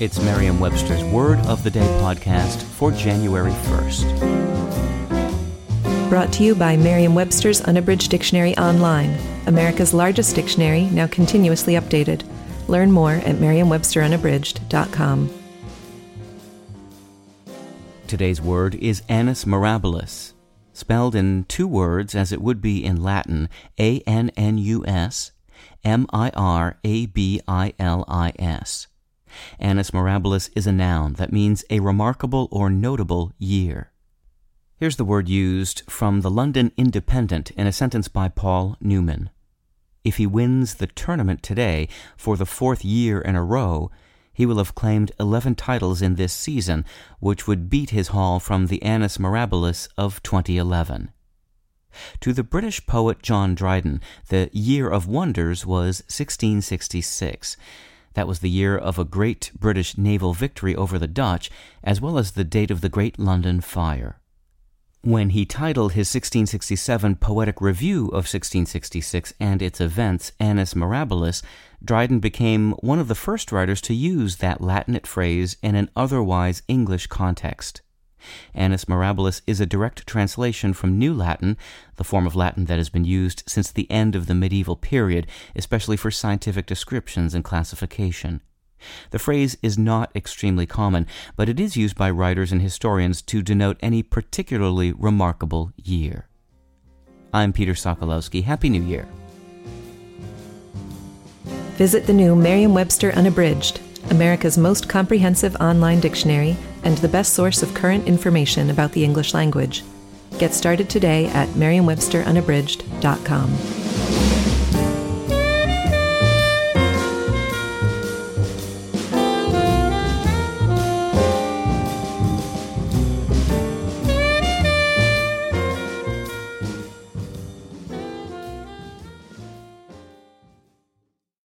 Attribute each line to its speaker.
Speaker 1: It's Merriam Webster's Word of the Day podcast for January 1st.
Speaker 2: Brought to you by Merriam Webster's Unabridged Dictionary Online, America's largest dictionary, now continuously updated. Learn more at merriam-websterunabridged.com.
Speaker 1: Today's word is annus mirabilis, spelled in two words as it would be in Latin A N N U S M I R A B I L I S. Annus mirabilis is a noun that means a remarkable or notable year. Here's the word used from the London Independent in a sentence by Paul Newman. If he wins the tournament today for the fourth year in a row, he will have claimed 11 titles in this season, which would beat his haul from the Annus Mirabilis of 2011. To the British poet John Dryden, the Year of Wonders was 1666. That was the year of a great British naval victory over the Dutch, as well as the date of the Great London Fire. When he titled his 1667 Poetic Review of 1666 and its events Annus Mirabilis, Dryden became one of the first writers to use that Latinate phrase in an otherwise English context. Annus Mirabilis is a direct translation from New Latin, the form of Latin that has been used since the end of the medieval period, especially for scientific descriptions and classification. The phrase is not extremely common, but it is used by writers and historians to denote any particularly remarkable year. I'm Peter Sokolowski. Happy New Year.
Speaker 2: Visit the new Merriam Webster Unabridged America's most comprehensive online dictionary and the best source of current information about the English language. Get started today at merriam-websterunabridged.com.